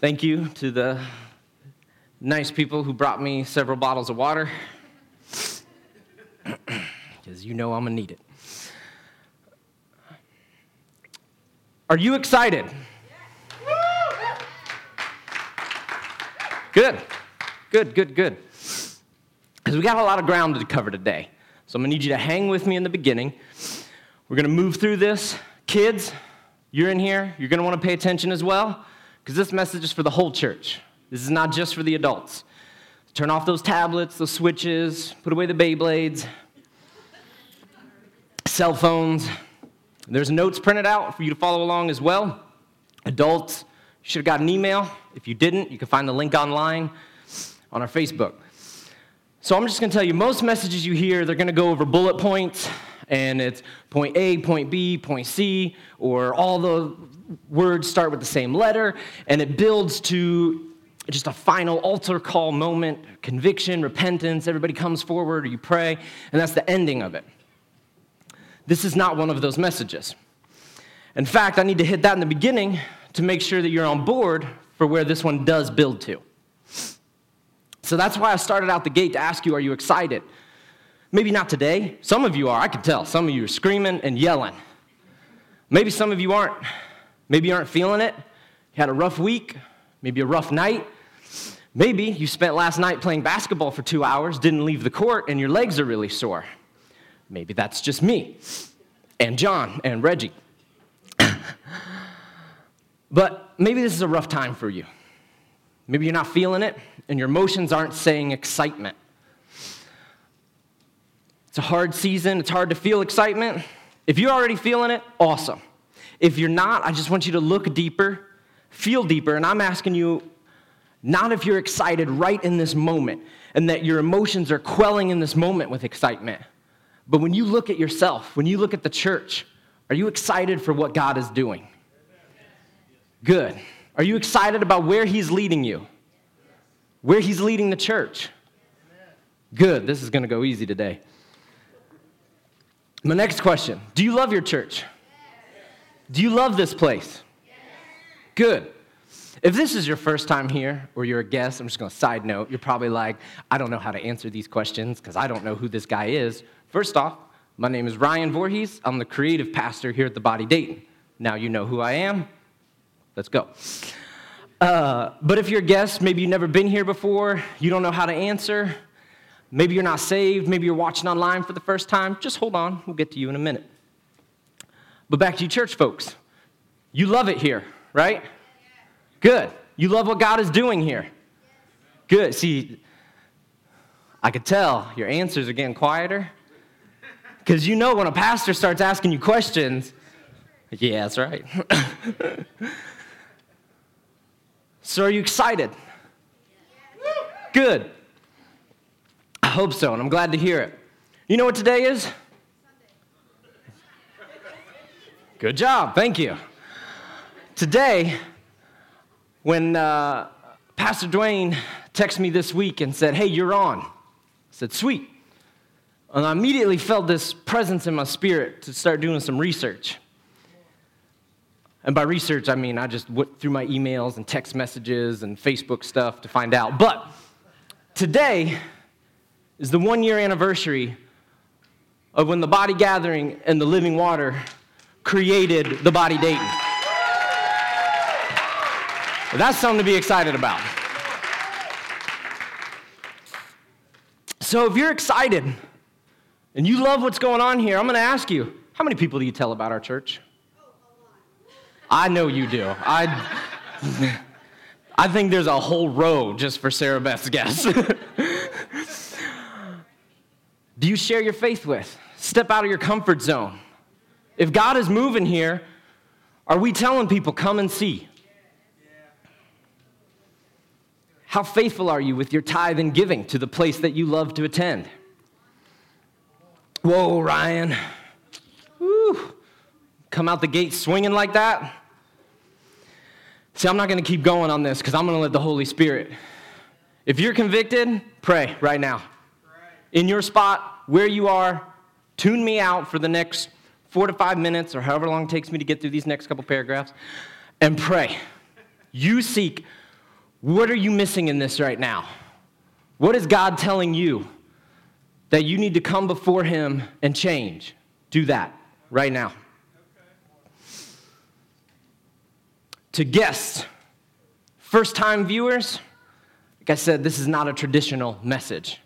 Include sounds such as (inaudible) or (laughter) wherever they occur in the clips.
Thank you to the nice people who brought me several bottles of water, (clears throat) because you know I'm gonna need it. Are you excited? Good, good, good, good. Because we got a lot of ground to cover today. So I'm gonna need you to hang with me in the beginning. We're gonna move through this. Kids, you're in here, you're gonna wanna pay attention as well because this message is for the whole church. This is not just for the adults. Turn off those tablets, those switches, put away the Beyblades, cell phones. There's notes printed out for you to follow along as well. Adults, you should have got an email. If you didn't, you can find the link online on our Facebook. So I'm just going to tell you most messages you hear, they're going to go over bullet points, and it's point A, point B, point C, or all the words start with the same letter, and it builds to just a final altar call moment, conviction, repentance. Everybody comes forward, or you pray, and that's the ending of it. This is not one of those messages. In fact, I need to hit that in the beginning to make sure that you're on board for where this one does build to. So that's why I started out the gate to ask you, are you excited? Maybe not today. Some of you are, I can tell. Some of you are screaming and yelling. Maybe some of you aren't. Maybe you aren't feeling it. You had a rough week, maybe a rough night. Maybe you spent last night playing basketball for two hours, didn't leave the court, and your legs are really sore. Maybe that's just me, and John, and Reggie. (coughs) but maybe this is a rough time for you. Maybe you're not feeling it, and your emotions aren't saying excitement. It's a hard season, it's hard to feel excitement. If you're already feeling it, awesome. If you're not, I just want you to look deeper, feel deeper, and I'm asking you not if you're excited right in this moment and that your emotions are quelling in this moment with excitement, but when you look at yourself, when you look at the church, are you excited for what God is doing? Good. Are you excited about where He's leading you? Where He's leading the church? Good. This is going to go easy today. My next question Do you love your church? Do you love this place? Good. If this is your first time here or you're a guest, I'm just going to side note, you're probably like, I don't know how to answer these questions because I don't know who this guy is. First off, my name is Ryan Voorhees. I'm the creative pastor here at the Body Dayton. Now you know who I am. Let's go. Uh, but if you're a guest, maybe you've never been here before, you don't know how to answer, maybe you're not saved, maybe you're watching online for the first time, just hold on. We'll get to you in a minute. But back to you, church folks. You love it here, right? Good. You love what God is doing here. Good. See, I could tell your answers are getting quieter. Because you know when a pastor starts asking you questions, yeah, that's right. (laughs) so, are you excited? Good. I hope so, and I'm glad to hear it. You know what today is? Good job, thank you. Today, when uh, Pastor Dwayne texted me this week and said, Hey, you're on, I said, Sweet. And I immediately felt this presence in my spirit to start doing some research. And by research, I mean I just went through my emails and text messages and Facebook stuff to find out. But today is the one year anniversary of when the body gathering and the living water created the body Dayton. That's something to be excited about. So if you're excited and you love what's going on here, I'm going to ask you how many people do you tell about our church? I know you do. I, (laughs) I think there's a whole row just for Sarah Beth's guess. (laughs) you share your faith with? Step out of your comfort zone. If God is moving here, are we telling people, come and see? How faithful are you with your tithe and giving to the place that you love to attend? Whoa, Ryan. Woo. Come out the gate swinging like that? See, I'm not going to keep going on this because I'm going to let the Holy Spirit. If you're convicted, pray right now. In your spot, where you are, tune me out for the next four to five minutes or however long it takes me to get through these next couple paragraphs and pray. You seek What are you missing in this right now? What is God telling you that you need to come before Him and change? Do that right now. To guests, first time viewers, like I said, this is not a traditional message.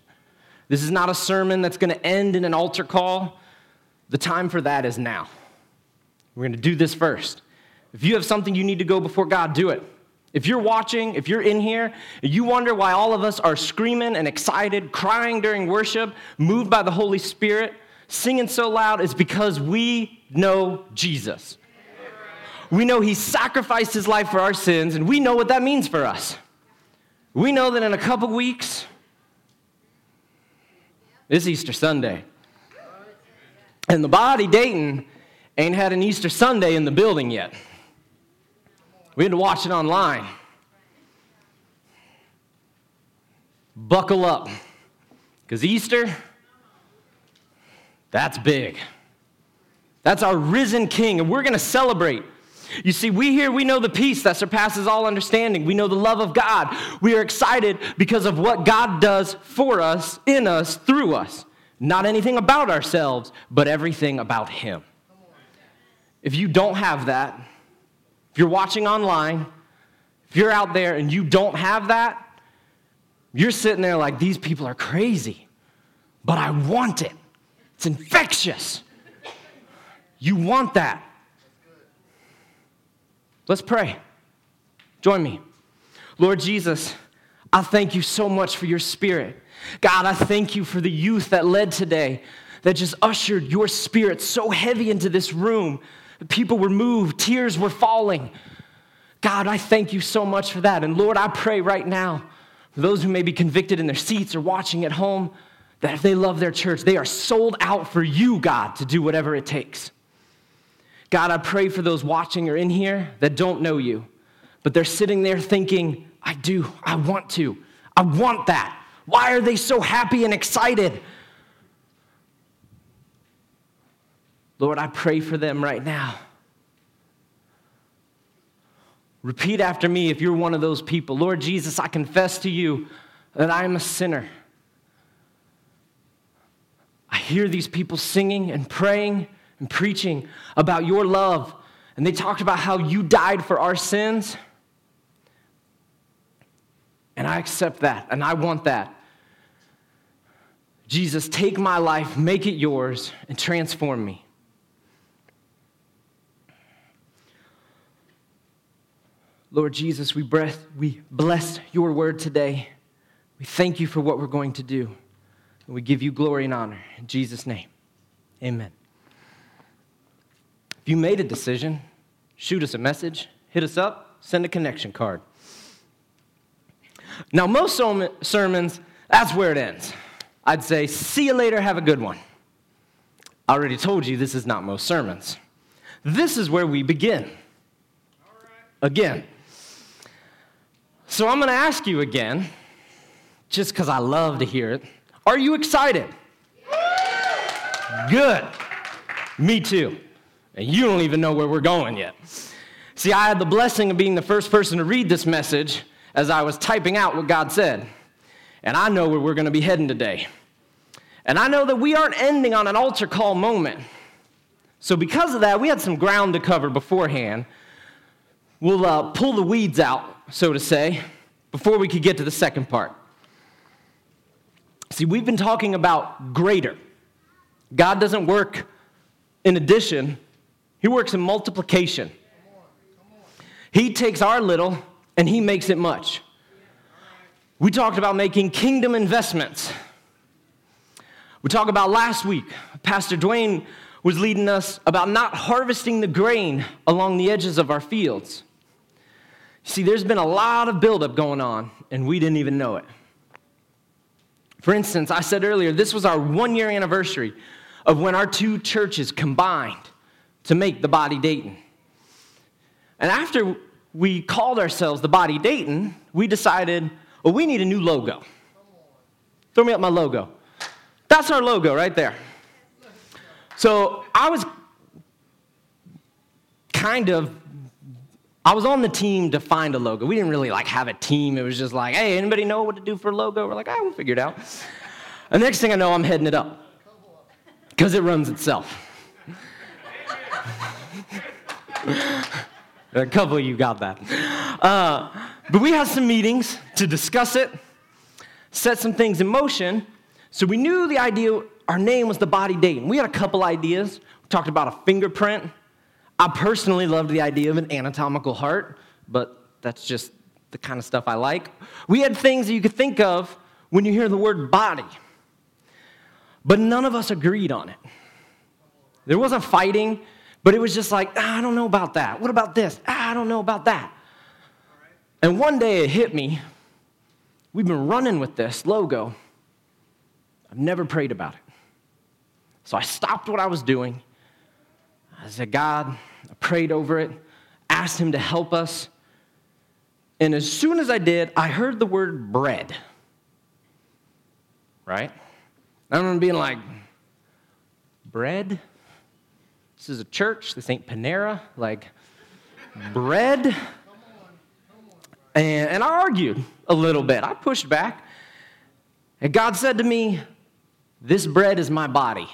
This is not a sermon that's going to end in an altar call. The time for that is now. We're going to do this first. If you have something you need to go before God, do it. If you're watching, if you're in here, you wonder why all of us are screaming and excited, crying during worship, moved by the Holy Spirit, singing so loud, it's because we know Jesus. We know He sacrificed His life for our sins, and we know what that means for us. We know that in a couple weeks, it's Easter Sunday. And the body, Dayton, ain't had an Easter Sunday in the building yet. We had to watch it online. Buckle up, because Easter, that's big. That's our risen King, and we're going to celebrate. You see, we here, we know the peace that surpasses all understanding. We know the love of God. We are excited because of what God does for us, in us, through us. Not anything about ourselves, but everything about Him. If you don't have that, if you're watching online, if you're out there and you don't have that, you're sitting there like, these people are crazy, but I want it. It's infectious. You want that. Let's pray. Join me. Lord Jesus, I thank you so much for your spirit. God, I thank you for the youth that led today, that just ushered your spirit so heavy into this room People were moved, tears were falling. God, I thank you so much for that. And Lord, I pray right now for those who may be convicted in their seats or watching at home that if they love their church, they are sold out for you, God, to do whatever it takes. God, I pray for those watching or in here that don't know you, but they're sitting there thinking, I do, I want to, I want that. Why are they so happy and excited? Lord, I pray for them right now. Repeat after me if you're one of those people. Lord Jesus, I confess to you that I am a sinner. I hear these people singing and praying and preaching about your love, and they talked about how you died for our sins. And I accept that, and I want that. Jesus, take my life, make it yours, and transform me. Lord Jesus, we, breath, we bless your word today. We thank you for what we're going to do. And we give you glory and honor. In Jesus' name, amen. If you made a decision, shoot us a message, hit us up, send a connection card. Now, most sermons, that's where it ends. I'd say, see you later, have a good one. I already told you this is not most sermons. This is where we begin. Again. So I'm going to ask you again, just because I love to hear it. Are you excited? Good. Me too. And you don't even know where we're going yet. See, I had the blessing of being the first person to read this message as I was typing out what God said. And I know where we're going to be heading today. And I know that we aren't ending on an altar call moment. So, because of that, we had some ground to cover beforehand. We'll uh, pull the weeds out so to say, before we could get to the second part. See, we've been talking about greater. God doesn't work in addition, He works in multiplication. He takes our little and He makes it much. We talked about making kingdom investments. We talked about last week, Pastor Dwayne was leading us about not harvesting the grain along the edges of our fields. See, there's been a lot of buildup going on, and we didn't even know it. For instance, I said earlier, this was our one year anniversary of when our two churches combined to make the Body Dayton. And after we called ourselves the Body Dayton, we decided, well, we need a new logo. Throw me up my logo. That's our logo right there. So I was kind of I was on the team to find a logo. We didn't really like have a team. It was just like, hey, anybody know what to do for a logo? We're like, ah, we'll figure it out. The next thing I know, I'm heading it up because it runs itself. (laughs) a couple of you got that. Uh, but we had some meetings to discuss it, set some things in motion. So we knew the idea, our name was the body Dayton. We had a couple ideas. We talked about a fingerprint. I personally loved the idea of an anatomical heart, but that's just the kind of stuff I like. We had things that you could think of when you hear the word body, but none of us agreed on it. There wasn't fighting, but it was just like, ah, I don't know about that. What about this? Ah, I don't know about that. And one day it hit me. We've been running with this logo. I've never prayed about it. So I stopped what I was doing. I said, God, I prayed over it, asked him to help us. And as soon as I did, I heard the word bread. Right? I remember being like, bread? This is a church. This ain't Panera. Like, bread? And, and I argued a little bit. I pushed back. And God said to me, This bread is my body.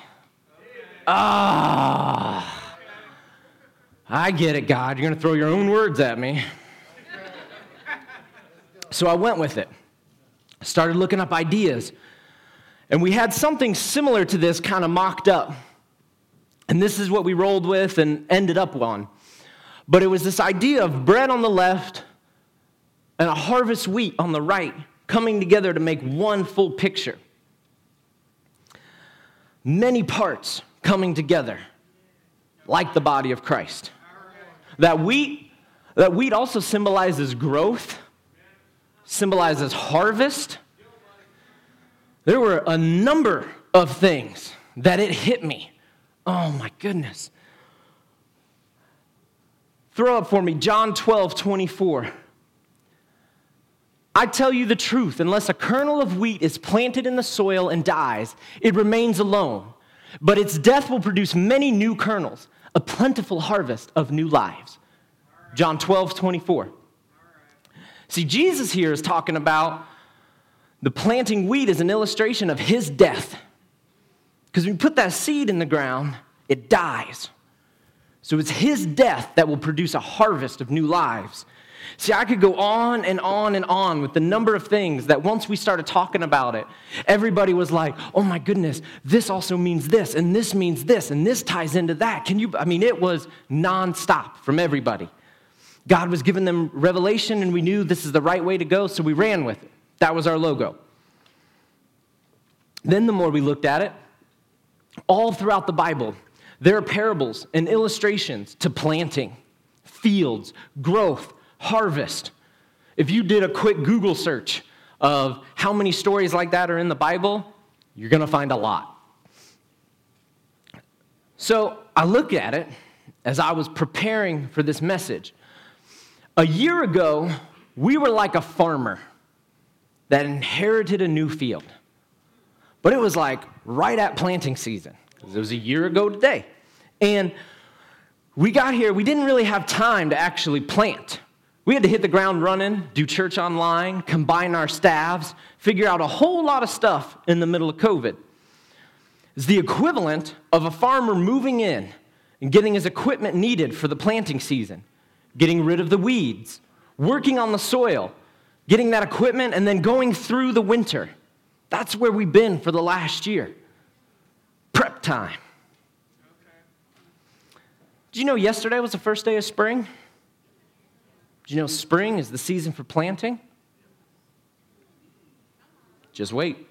Ah. I get it, God. You're going to throw your own words at me. So I went with it. Started looking up ideas. And we had something similar to this kind of mocked up. And this is what we rolled with and ended up on. But it was this idea of bread on the left and a harvest wheat on the right coming together to make one full picture. Many parts coming together, like the body of Christ. That wheat, that wheat also symbolizes growth, symbolizes harvest. There were a number of things that it hit me. Oh my goodness. Throw up for me John 12, 24. I tell you the truth, unless a kernel of wheat is planted in the soil and dies, it remains alone. But its death will produce many new kernels a plentiful harvest of new lives. John 12, 24. See, Jesus here is talking about the planting wheat as an illustration of his death. Because when you put that seed in the ground, it dies. So it's his death that will produce a harvest of new lives. See, I could go on and on and on with the number of things that once we started talking about it, everybody was like, oh my goodness, this also means this, and this means this, and this ties into that. Can you? I mean, it was nonstop from everybody. God was giving them revelation, and we knew this is the right way to go, so we ran with it. That was our logo. Then, the more we looked at it, all throughout the Bible, there are parables and illustrations to planting, fields, growth, harvest. If you did a quick Google search of how many stories like that are in the Bible, you're going to find a lot. So I look at it as I was preparing for this message. A year ago, we were like a farmer that inherited a new field. But it was like right at planting season, it was a year ago today. And we got here, we didn't really have time to actually plant. We had to hit the ground running, do church online, combine our staffs, figure out a whole lot of stuff in the middle of COVID. It's the equivalent of a farmer moving in and getting his equipment needed for the planting season, getting rid of the weeds, working on the soil, getting that equipment, and then going through the winter. That's where we've been for the last year. Prep time. Did you know yesterday was the first day of spring? Do you know spring is the season for planting? Just wait.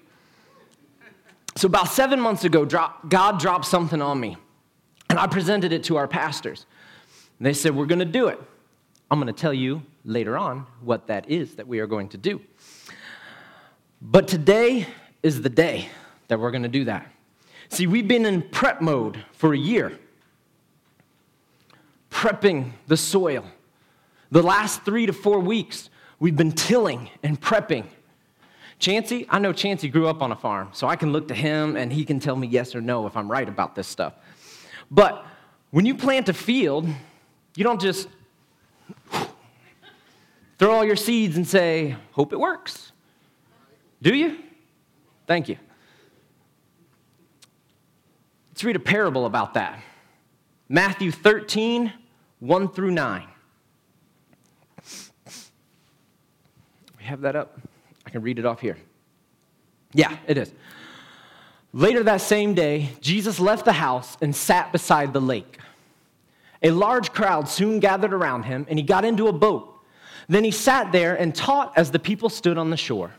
So, about seven months ago, God dropped something on me, and I presented it to our pastors. And they said, We're going to do it. I'm going to tell you later on what that is that we are going to do. But today is the day that we're going to do that. See, we've been in prep mode for a year, prepping the soil the last three to four weeks, we've been tilling and prepping. Chancey, I know Chancey grew up on a farm, so I can look to him and he can tell me yes or no if I'm right about this stuff. But when you plant a field, you don't just throw all your seeds and say, Hope it works. Do you? Thank you. Let's read a parable about that. Matthew 13, 1 through 9. We have that up. I can read it off here. Yeah, it is. Later that same day, Jesus left the house and sat beside the lake. A large crowd soon gathered around him, and he got into a boat. Then he sat there and taught as the people stood on the shore.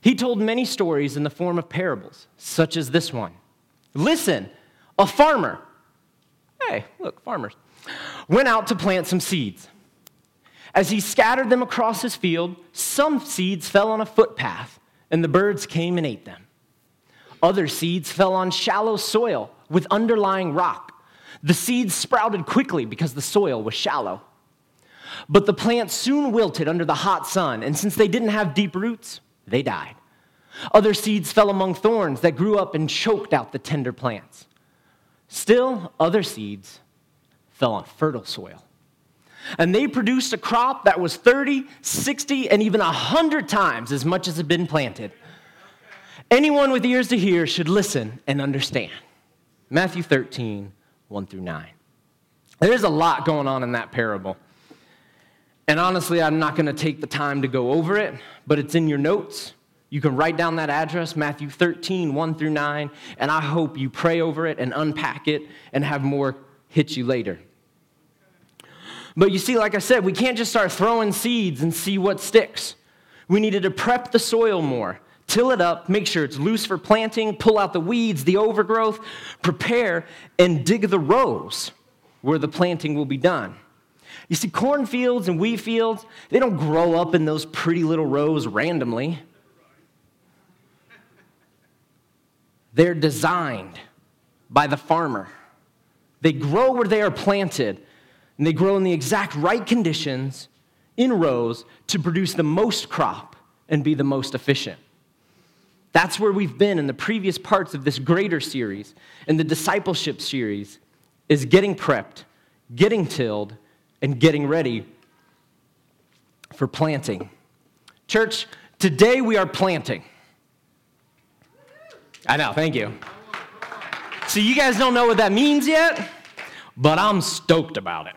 He told many stories in the form of parables, such as this one. Listen, a farmer, hey, look, farmers, went out to plant some seeds. As he scattered them across his field, some seeds fell on a footpath, and the birds came and ate them. Other seeds fell on shallow soil with underlying rock. The seeds sprouted quickly because the soil was shallow. But the plants soon wilted under the hot sun, and since they didn't have deep roots, they died. Other seeds fell among thorns that grew up and choked out the tender plants. Still, other seeds fell on fertile soil. And they produced a crop that was 30, 60, and even 100 times as much as had been planted. Anyone with ears to hear should listen and understand. Matthew 13, 1 through 9. There's a lot going on in that parable. And honestly, I'm not going to take the time to go over it, but it's in your notes. You can write down that address, Matthew 13, 1 through 9, and I hope you pray over it and unpack it and have more hit you later. But you see, like I said, we can't just start throwing seeds and see what sticks. We needed to prep the soil more till it up, make sure it's loose for planting, pull out the weeds, the overgrowth, prepare and dig the rows where the planting will be done. You see, cornfields and wheat fields, they don't grow up in those pretty little rows randomly. They're designed by the farmer. They grow where they are planted, and they grow in the exact right conditions in rows to produce the most crop and be the most efficient. That's where we've been in the previous parts of this greater series. And the discipleship series is getting prepped, getting tilled, and getting ready for planting. Church, today we are planting. I know, thank you. So, you guys don't know what that means yet, but I'm stoked about it.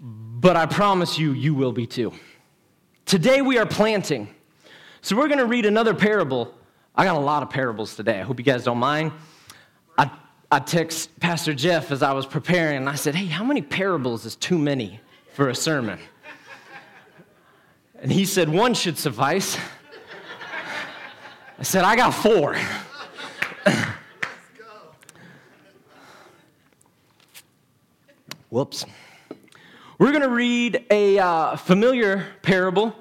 But I promise you, you will be too. Today we are planting. So we're going to read another parable. I got a lot of parables today. I hope you guys don't mind. I, text Pastor Jeff as I was preparing, and I said, Hey, how many parables is too many for a sermon? And he said, One should suffice. I said, I got four. Whoops. We're going to read a uh, familiar parable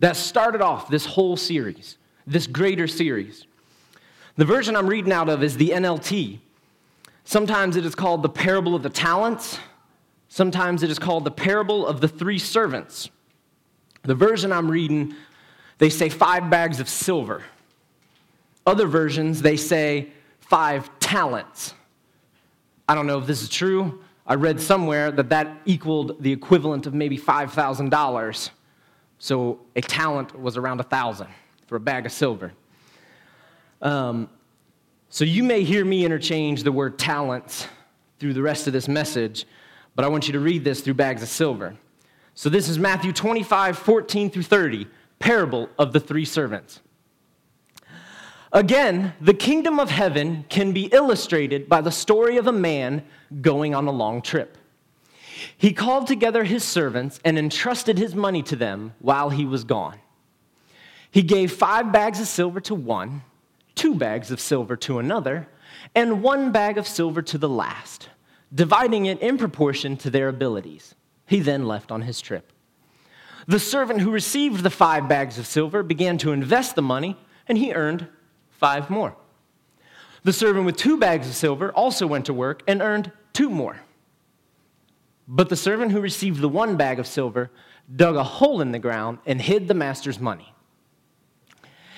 that started off this whole series, this greater series. The version I'm reading out of is the NLT. Sometimes it is called the parable of the talents, sometimes it is called the parable of the three servants. The version I'm reading, they say five bags of silver. Other versions, they say five talents. I don't know if this is true. I read somewhere that that equaled the equivalent of maybe $5,000 so a talent was around a thousand for a bag of silver. Um, so you may hear me interchange the word talents through the rest of this message, but I want you to read this through bags of silver. So this is Matthew 25, 14 through 30, parable of the three servants. Again, the kingdom of heaven can be illustrated by the story of a man going on a long trip. He called together his servants and entrusted his money to them while he was gone. He gave five bags of silver to one, two bags of silver to another, and one bag of silver to the last, dividing it in proportion to their abilities. He then left on his trip. The servant who received the five bags of silver began to invest the money, and he earned five more. The servant with two bags of silver also went to work and earned two more. But the servant who received the one bag of silver dug a hole in the ground and hid the master's money.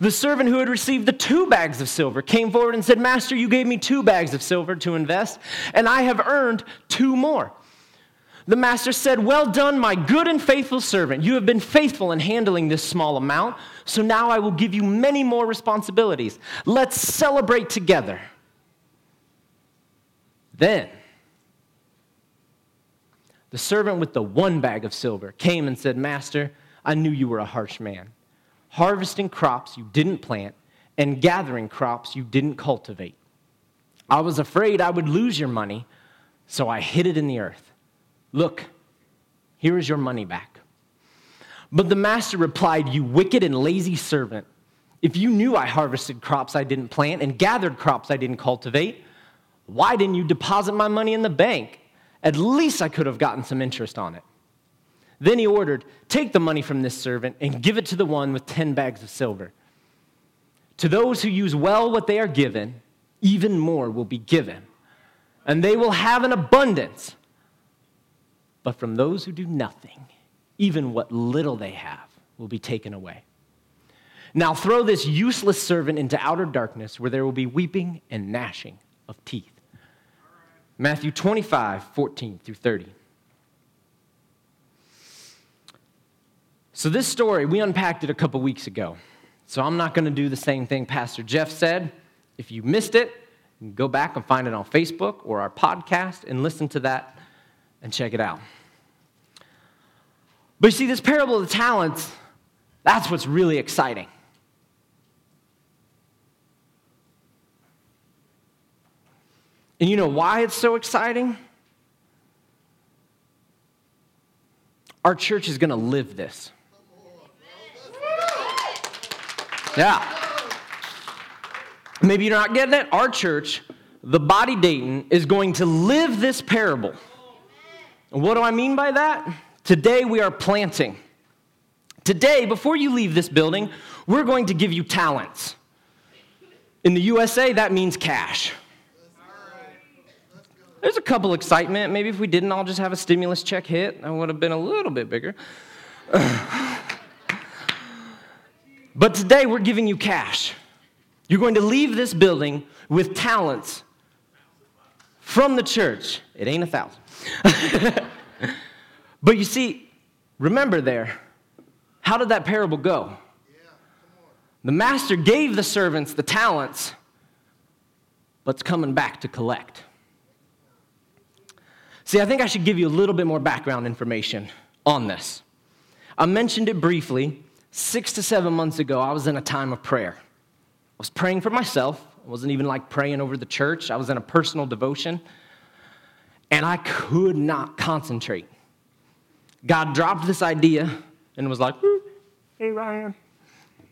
The servant who had received the two bags of silver came forward and said, Master, you gave me two bags of silver to invest, and I have earned two more. The master said, Well done, my good and faithful servant. You have been faithful in handling this small amount, so now I will give you many more responsibilities. Let's celebrate together. Then, the servant with the one bag of silver came and said, Master, I knew you were a harsh man harvesting crops you didn't plant, and gathering crops you didn't cultivate. I was afraid I would lose your money, so I hid it in the earth. Look, here is your money back. But the master replied, You wicked and lazy servant. If you knew I harvested crops I didn't plant and gathered crops I didn't cultivate, why didn't you deposit my money in the bank? At least I could have gotten some interest on it. Then he ordered, Take the money from this servant and give it to the one with 10 bags of silver. To those who use well what they are given, even more will be given, and they will have an abundance. But from those who do nothing, even what little they have will be taken away. Now throw this useless servant into outer darkness where there will be weeping and gnashing of teeth. Matthew 25, 14 through 30. So, this story, we unpacked it a couple weeks ago. So, I'm not going to do the same thing Pastor Jeff said. If you missed it, go back and find it on Facebook or our podcast and listen to that and check it out. But you see, this parable of the talents, that's what's really exciting. And you know why it's so exciting? Our church is going to live this. Yeah. Maybe you're not getting it. Our church, the body Dayton, is going to live this parable. And what do I mean by that? Today we are planting. Today, before you leave this building, we're going to give you talents. In the USA, that means cash. There's a couple excitement. Maybe if we didn't all just have a stimulus check hit, that would have been a little bit bigger. But today we're giving you cash. You're going to leave this building with talents from the church. It ain't a thousand. (laughs) but you see, remember there, how did that parable go? The master gave the servants the talents, but it's coming back to collect. See, I think I should give you a little bit more background information on this. I mentioned it briefly six to seven months ago, I was in a time of prayer. I was praying for myself. I wasn't even like praying over the church. I was in a personal devotion. And I could not concentrate. God dropped this idea and was like, hey, Ryan.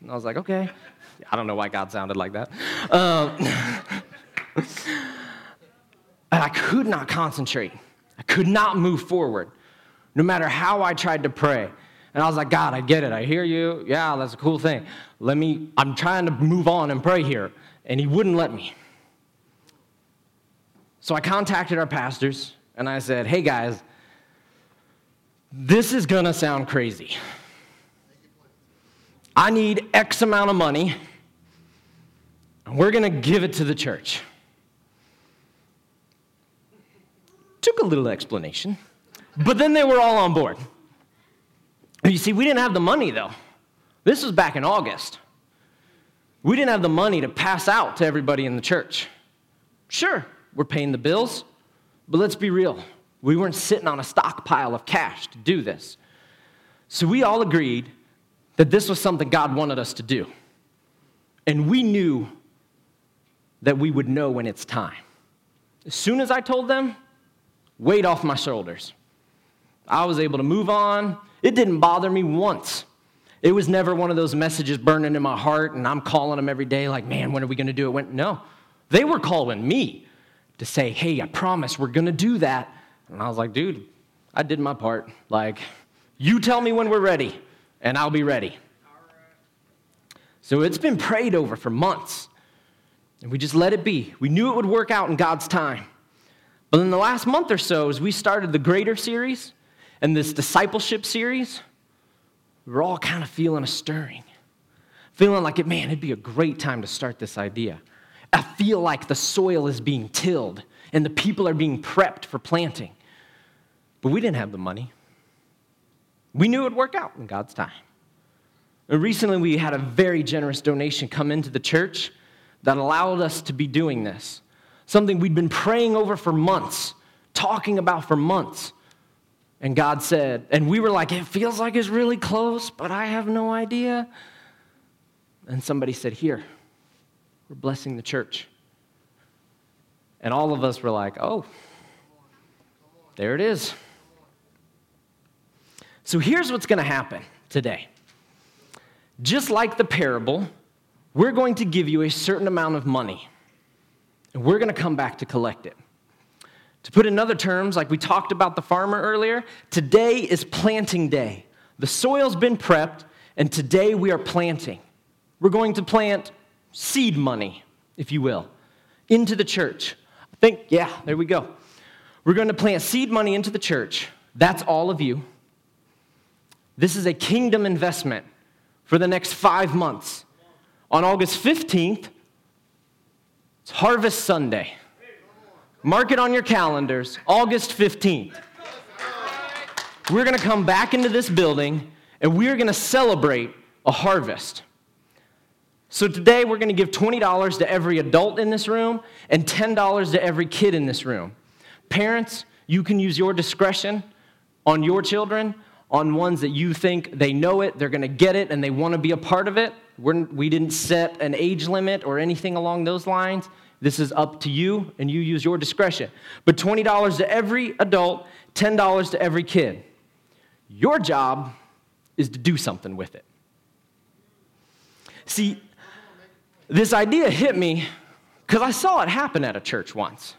And I was like, okay. I don't know why God sounded like that. Um, (laughs) and I could not concentrate. I could not move forward, no matter how I tried to pray. And I was like, God, I get it. I hear you. Yeah, that's a cool thing. Let me, I'm trying to move on and pray here. And he wouldn't let me. So I contacted our pastors and I said, hey guys, this is going to sound crazy. I need X amount of money, and we're going to give it to the church. Took a little explanation, but then they were all on board. You see, we didn't have the money though. This was back in August. We didn't have the money to pass out to everybody in the church. Sure, we're paying the bills, but let's be real. We weren't sitting on a stockpile of cash to do this. So we all agreed that this was something God wanted us to do. And we knew that we would know when it's time. As soon as I told them, weight off my shoulders. I was able to move on it didn't bother me once. It was never one of those messages burning in my heart, and I'm calling them every day, like, man, when are we going to do it? When, no, they were calling me, to say, hey, I promise we're going to do that. And I was like, dude, I did my part. Like, you tell me when we're ready, and I'll be ready. So it's been prayed over for months. And we just let it be. We knew it would work out in God's time. But in the last month or so, as we started the Greater series and this discipleship series, we're all kind of feeling a stirring, feeling like man, it'd be a great time to start this idea. I feel like the soil is being tilled and the people are being prepped for planting. But we didn't have the money. We knew it would work out in God's time. And recently, we had a very generous donation come into the church that allowed us to be doing this. Something we'd been praying over for months, talking about for months. And God said, and we were like, it feels like it's really close, but I have no idea. And somebody said, Here, we're blessing the church. And all of us were like, Oh, there it is. So here's what's going to happen today. Just like the parable, we're going to give you a certain amount of money, and we're going to come back to collect it. To put in other terms, like we talked about the farmer earlier, today is planting day. The soil's been prepped, and today we are planting. We're going to plant seed money, if you will, into the church. I think, yeah, there we go. We're going to plant seed money into the church. That's all of you. This is a kingdom investment for the next five months. On August 15th, it's Harvest Sunday. Mark it on your calendars, August 15th. We're going to come back into this building and we're going to celebrate a harvest. So today we're going to give $20 to every adult in this room and $10 to every kid in this room. Parents, you can use your discretion on your children, on ones that you think they know it, they're going to get it, and they want to be a part of it. We're, we did not set an age limit or anything along those lines. This is up to you, and you use your discretion. But $20 to every adult, $10 to every kid. Your job is to do something with it. See, this idea hit me because I saw it happen at a church once.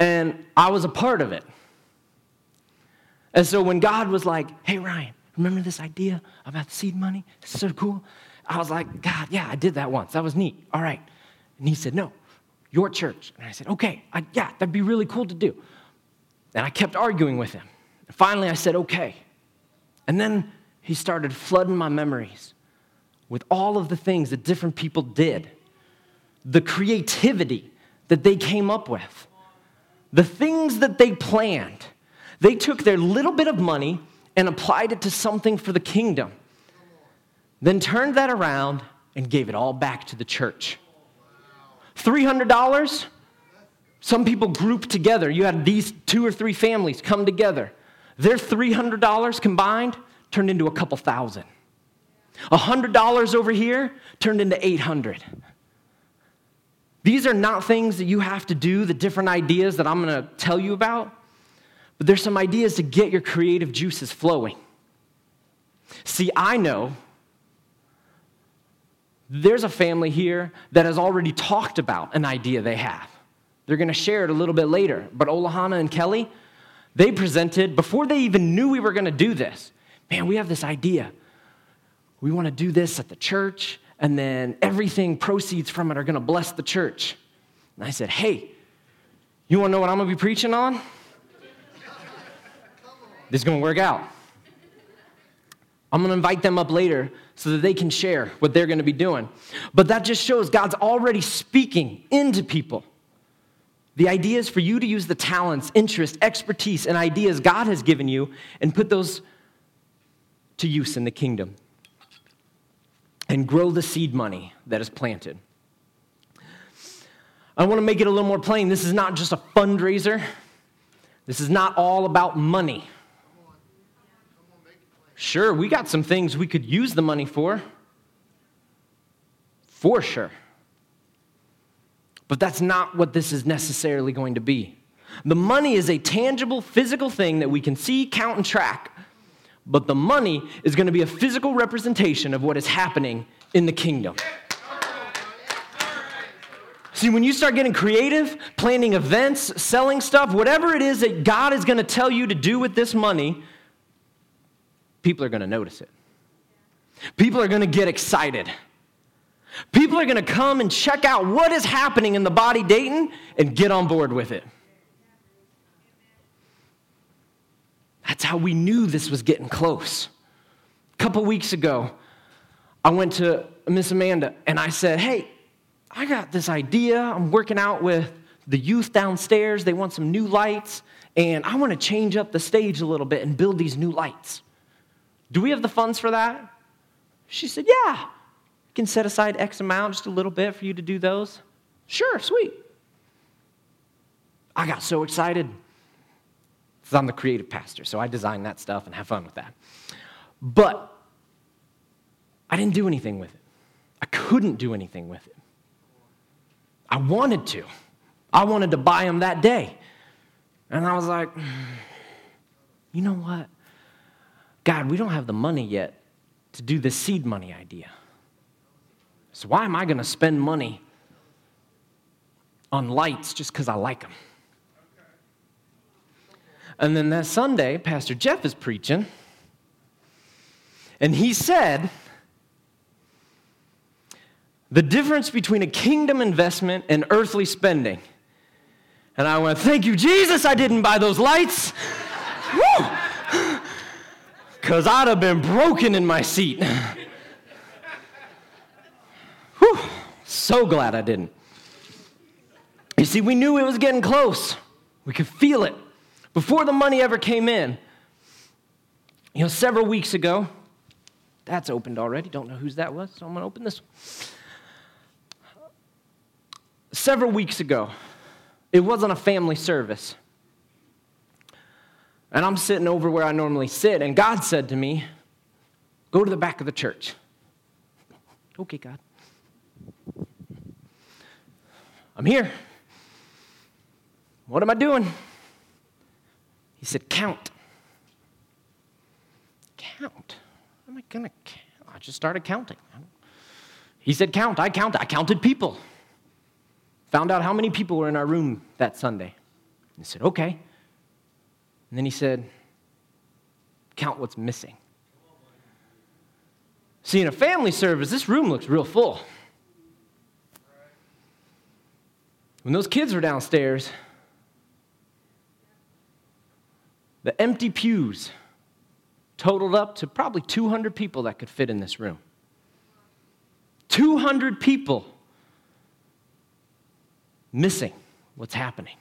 And I was a part of it. And so when God was like, hey, Ryan, remember this idea about seed money? It's so cool. I was like, God, yeah, I did that once. That was neat. All right. And he said, no, your church. And I said, okay, I, yeah, that'd be really cool to do. And I kept arguing with him. And finally, I said, okay. And then he started flooding my memories with all of the things that different people did, the creativity that they came up with, the things that they planned. They took their little bit of money and applied it to something for the kingdom, then turned that around and gave it all back to the church. $300, some people group together. You had these two or three families come together. Their $300 combined turned into a couple thousand. $100 over here turned into 800. These are not things that you have to do, the different ideas that I'm going to tell you about. But there's some ideas to get your creative juices flowing. See, I know there's a family here that has already talked about an idea they have. They're going to share it a little bit later. But Olahana and Kelly, they presented before they even knew we were going to do this. Man, we have this idea. We want to do this at the church, and then everything proceeds from it are going to bless the church. And I said, Hey, you want to know what I'm going to be preaching on? this is going to work out. I'm going to invite them up later so that they can share what they're going to be doing. But that just shows God's already speaking into people. The idea is for you to use the talents, interest, expertise, and ideas God has given you and put those to use in the kingdom and grow the seed money that is planted. I want to make it a little more plain. This is not just a fundraiser, this is not all about money. Sure, we got some things we could use the money for. For sure. But that's not what this is necessarily going to be. The money is a tangible, physical thing that we can see, count, and track. But the money is going to be a physical representation of what is happening in the kingdom. See, when you start getting creative, planning events, selling stuff, whatever it is that God is going to tell you to do with this money, people are going to notice it. People are going to get excited. People are going to come and check out what is happening in the body Dayton and get on board with it. That's how we knew this was getting close. A couple weeks ago, I went to Miss Amanda and I said, Hey, I got this idea. I'm working out with the youth downstairs. They want some new lights, and I want to change up the stage a little bit and build these new lights. Do we have the funds for that? She said, Yeah. You can set aside X amount, just a little bit for you to do those. Sure, sweet. I got so excited. Because I'm the creative pastor, so I design that stuff and have fun with that. But I didn't do anything with it. I couldn't do anything with it. I wanted to. I wanted to buy them that day. And I was like, hmm, you know what? God, we don't have the money yet to do the seed money idea. So why am I going to spend money on lights just because I like them? And then that Sunday, Pastor Jeff is preaching, and he said, the difference between a kingdom investment and earthly spending. And I went, Thank you, Jesus, I didn't buy those lights. (laughs) Because I'd have been broken in my seat. (laughs) Whew. So glad I didn't. You see, we knew it was getting close. We could feel it before the money ever came in. You know, several weeks ago, that's opened already. Don't know whose that was, so I'm going to open this. Several weeks ago, it wasn't a family service. And I'm sitting over where I normally sit, and God said to me, Go to the back of the church. Okay, God. I'm here. What am I doing? He said, Count. Count? What am I going to count? I just started counting. He said, Count. I counted. I counted people. Found out how many people were in our room that Sunday. He said, Okay. And then he said, Count what's missing. See, in a family service, this room looks real full. When those kids were downstairs, the empty pews totaled up to probably 200 people that could fit in this room. 200 people missing what's happening.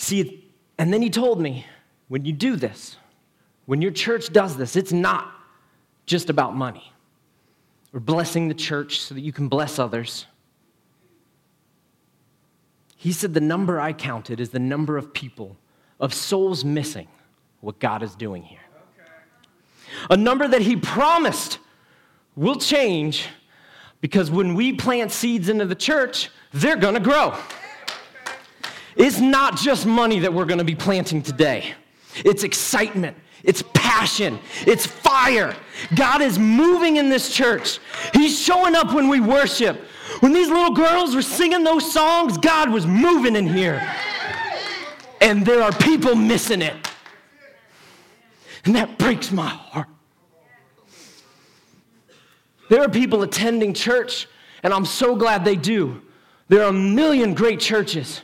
See, and then he told me when you do this, when your church does this, it's not just about money or blessing the church so that you can bless others. He said, The number I counted is the number of people, of souls missing what God is doing here. Okay. A number that He promised will change because when we plant seeds into the church, they're to grow. It's not just money that we're going to be planting today, it's excitement. It's passion. It's fire. God is moving in this church. He's showing up when we worship. When these little girls were singing those songs, God was moving in here. And there are people missing it. And that breaks my heart. There are people attending church, and I'm so glad they do. There are a million great churches,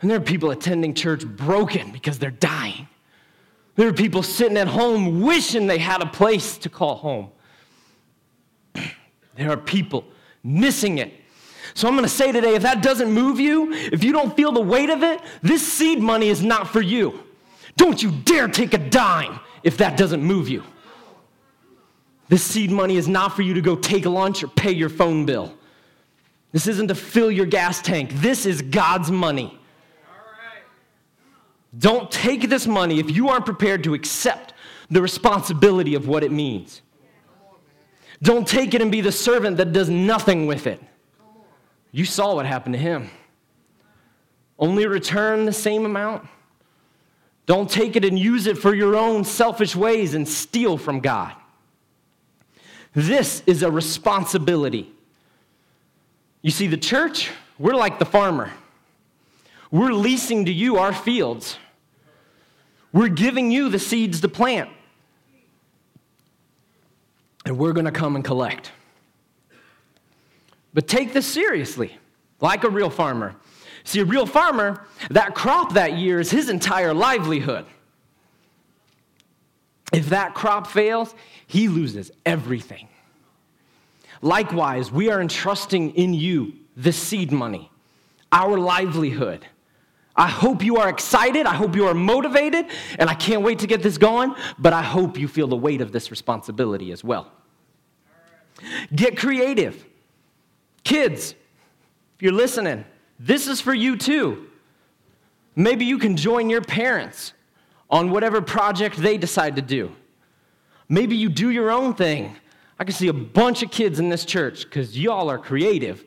and there are people attending church broken because they're dying. There are people sitting at home wishing they had a place to call home. There are people missing it. So I'm going to say today if that doesn't move you, if you don't feel the weight of it, this seed money is not for you. Don't you dare take a dime if that doesn't move you. This seed money is not for you to go take lunch or pay your phone bill. This isn't to fill your gas tank. This is God's money. Don't take this money if you aren't prepared to accept the responsibility of what it means. Don't take it and be the servant that does nothing with it. You saw what happened to him. Only return the same amount. Don't take it and use it for your own selfish ways and steal from God. This is a responsibility. You see, the church, we're like the farmer. We're leasing to you our fields. We're giving you the seeds to plant. And we're going to come and collect. But take this seriously, like a real farmer. See, a real farmer, that crop that year is his entire livelihood. If that crop fails, he loses everything. Likewise, we are entrusting in you the seed money, our livelihood. I hope you are excited. I hope you are motivated, and I can't wait to get this going, but I hope you feel the weight of this responsibility as well. Get creative. Kids, if you're listening, this is for you too. Maybe you can join your parents on whatever project they decide to do. Maybe you do your own thing. I can see a bunch of kids in this church because y'all are creative.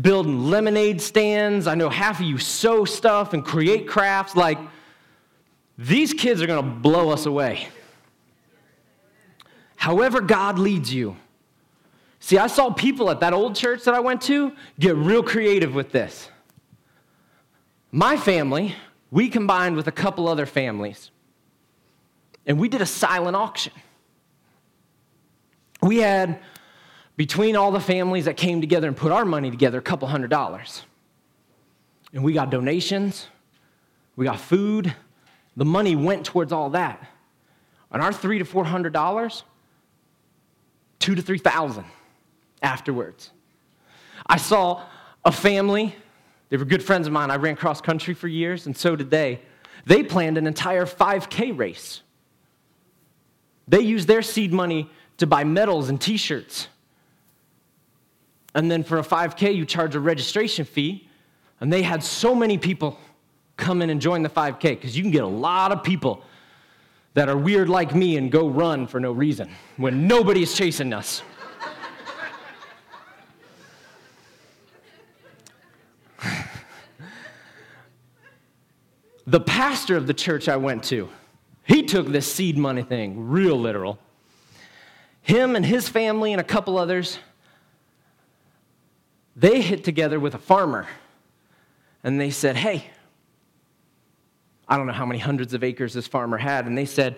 Building lemonade stands. I know half of you sew stuff and create crafts. Like, these kids are going to blow us away. However, God leads you, See, I saw people at that old church that I went to get real creative with this. My family, we combined with a couple other families, and we did a silent auction. We had, between all the families that came together and put our money together, a couple hundred dollars. And we got donations, we got food. The money went towards all that. And our three to four hundred dollars, two to three thousand afterwards. I saw a family, they were good friends of mine. I ran cross country for years, and so did they. They planned an entire 5K race. They used their seed money to buy medals and t shirts. And then for a 5K, you charge a registration fee. And they had so many people come in and join the 5K because you can get a lot of people that are weird like me and go run for no reason when nobody's chasing us. (laughs) The pastor of the church I went to, he took this seed money thing real literal. Him and his family and a couple others, they hit together with a farmer and they said, Hey, I don't know how many hundreds of acres this farmer had, and they said,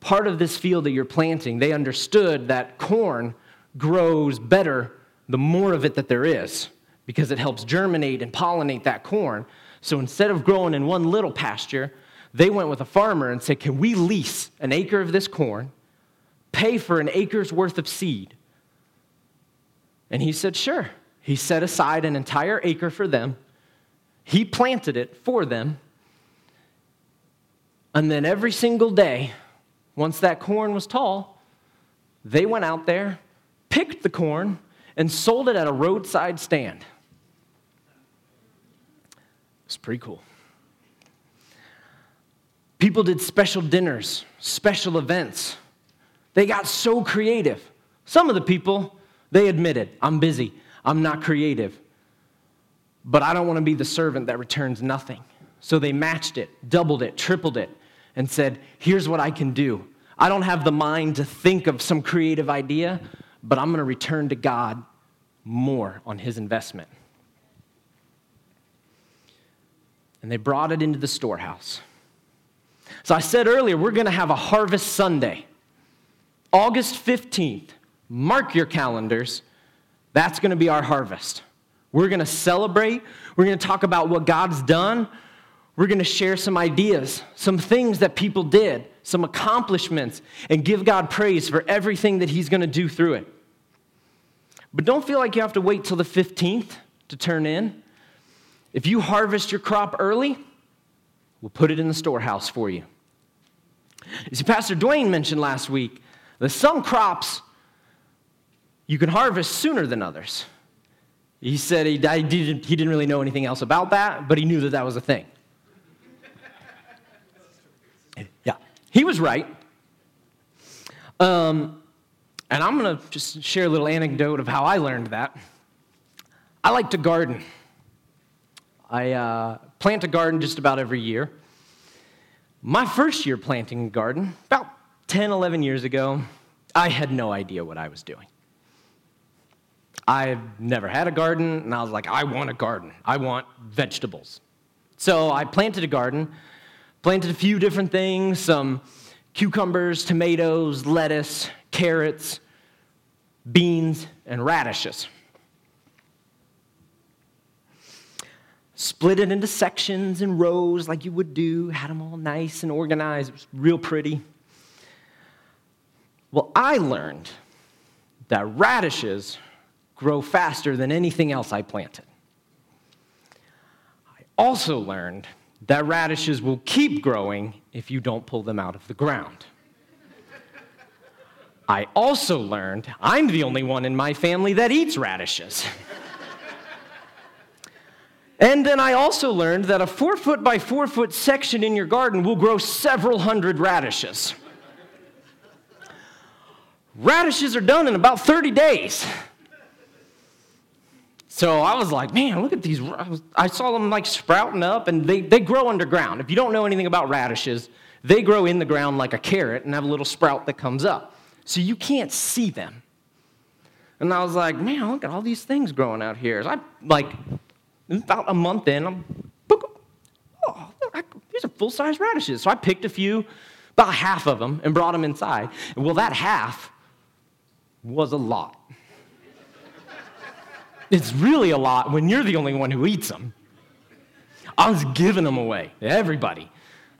Part of this field that you're planting, they understood that corn grows better the more of it that there is because it helps germinate and pollinate that corn. So instead of growing in one little pasture, they went with a farmer and said, Can we lease an acre of this corn, pay for an acre's worth of seed? And he said, Sure. He set aside an entire acre for them, he planted it for them. And then every single day, once that corn was tall, they went out there, picked the corn, and sold it at a roadside stand. It's pretty cool. People did special dinners, special events. They got so creative. Some of the people, they admitted, I'm busy, I'm not creative, but I don't want to be the servant that returns nothing. So they matched it, doubled it, tripled it, and said, Here's what I can do. I don't have the mind to think of some creative idea, but I'm going to return to God more on his investment. and they brought it into the storehouse. So I said earlier, we're going to have a harvest Sunday. August 15th. Mark your calendars. That's going to be our harvest. We're going to celebrate. We're going to talk about what God's done. We're going to share some ideas, some things that people did, some accomplishments, and give God praise for everything that He's going to do through it. But don't feel like you have to wait till the 15th to turn in. If you harvest your crop early, we'll put it in the storehouse for you. You see, Pastor Dwayne mentioned last week that some crops you can harvest sooner than others. He said he, didn't, he didn't really know anything else about that, but he knew that that was a thing. Yeah, he was right. Um, and I'm going to just share a little anecdote of how I learned that. I like to garden. I uh, plant a garden just about every year. My first year planting a garden, about 10, 11 years ago, I had no idea what I was doing. I've never had a garden, and I was like, I want a garden. I want vegetables. So I planted a garden, planted a few different things some cucumbers, tomatoes, lettuce, carrots, beans, and radishes. Split it into sections and rows like you would do, had them all nice and organized. It was real pretty. Well, I learned that radishes grow faster than anything else I planted. I also learned that radishes will keep growing if you don't pull them out of the ground. I also learned I'm the only one in my family that eats radishes. and then I also learned that a four foot by four foot section in your garden will grow several hundred radishes. Radishes are done in about 30 days. So I was like, man, look at these. I saw them like sprouting up, and they, they grow underground. If you don't know anything about radishes, they grow in the ground like a carrot and have a little sprout that comes up. So you can't see them. And I was like, man, look at all these things growing out here. So I, like, about a month in, I'm, oh, these are full size radishes. So I picked a few, about half of them, and brought them inside. Well, that half was a lot. It's really a lot when you're the only one who eats them. I was giving them away to everybody.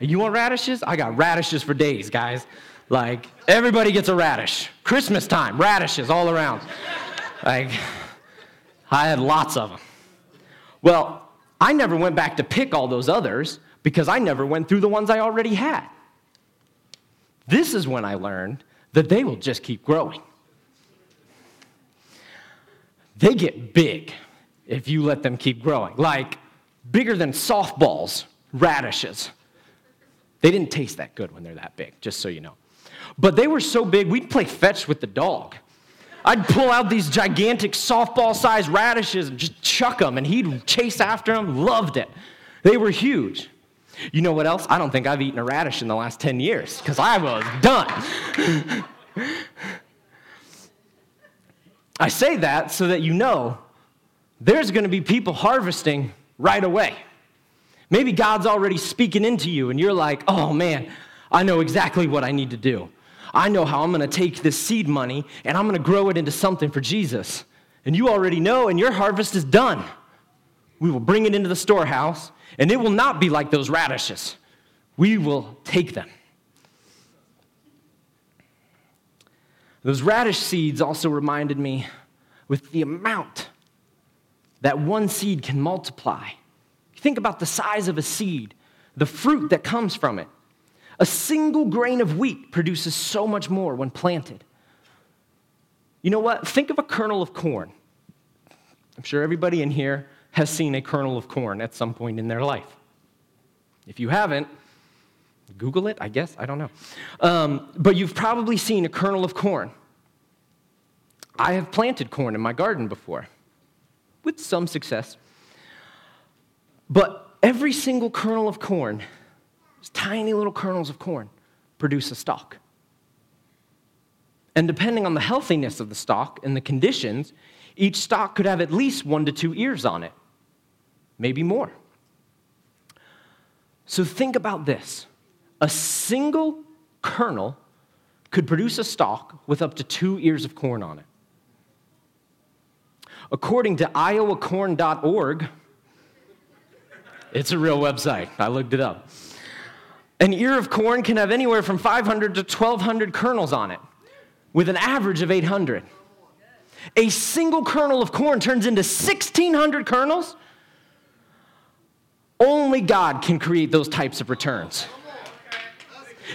You want radishes? I got radishes for days, guys. Like, everybody gets a radish. Christmas time, radishes all around. Like, I had lots of them. Well, I never went back to pick all those others because I never went through the ones I already had. This is when I learned that they will just keep growing they get big if you let them keep growing, like bigger than softballs, radishes. They didn't taste that good when they're that big, just so you know. But they were so big, we'd play fetch with the dog. I'd pull out these gigantic softball sized radishes and just chuck them, and he'd chase after them. Loved it. They were huge. You know what else? I don't think I've eaten a radish in the last 10 years because I was done. (laughs) I say that so that you know there's going to be people harvesting right away. Maybe God's already speaking into you, and you're like, oh man, I know exactly what I need to do. I know how I'm going to take this seed money and I'm going to grow it into something for Jesus. And you already know, and your harvest is done. We will bring it into the storehouse, and it will not be like those radishes. We will take them. Those radish seeds also reminded me with the amount that one seed can multiply. Think about the size of a seed, the fruit that comes from it. A single grain of wheat produces so much more when planted. You know what? Think of a kernel of corn. I'm sure everybody in here has seen a kernel of corn at some point in their life. If you haven't, Google it, I guess. I don't know. Um, but you've probably seen a kernel of corn. I have planted corn in my garden before, with some success. But every single kernel of corn, these tiny little kernels of corn, produce a stalk. And depending on the healthiness of the stalk and the conditions, each stalk could have at least one to two ears on it, maybe more. So think about this a single kernel could produce a stalk with up to two ears of corn on it. According to iowacorn.org, it's a real website. I looked it up. An ear of corn can have anywhere from 500 to 1,200 kernels on it, with an average of 800. A single kernel of corn turns into 1,600 kernels. Only God can create those types of returns.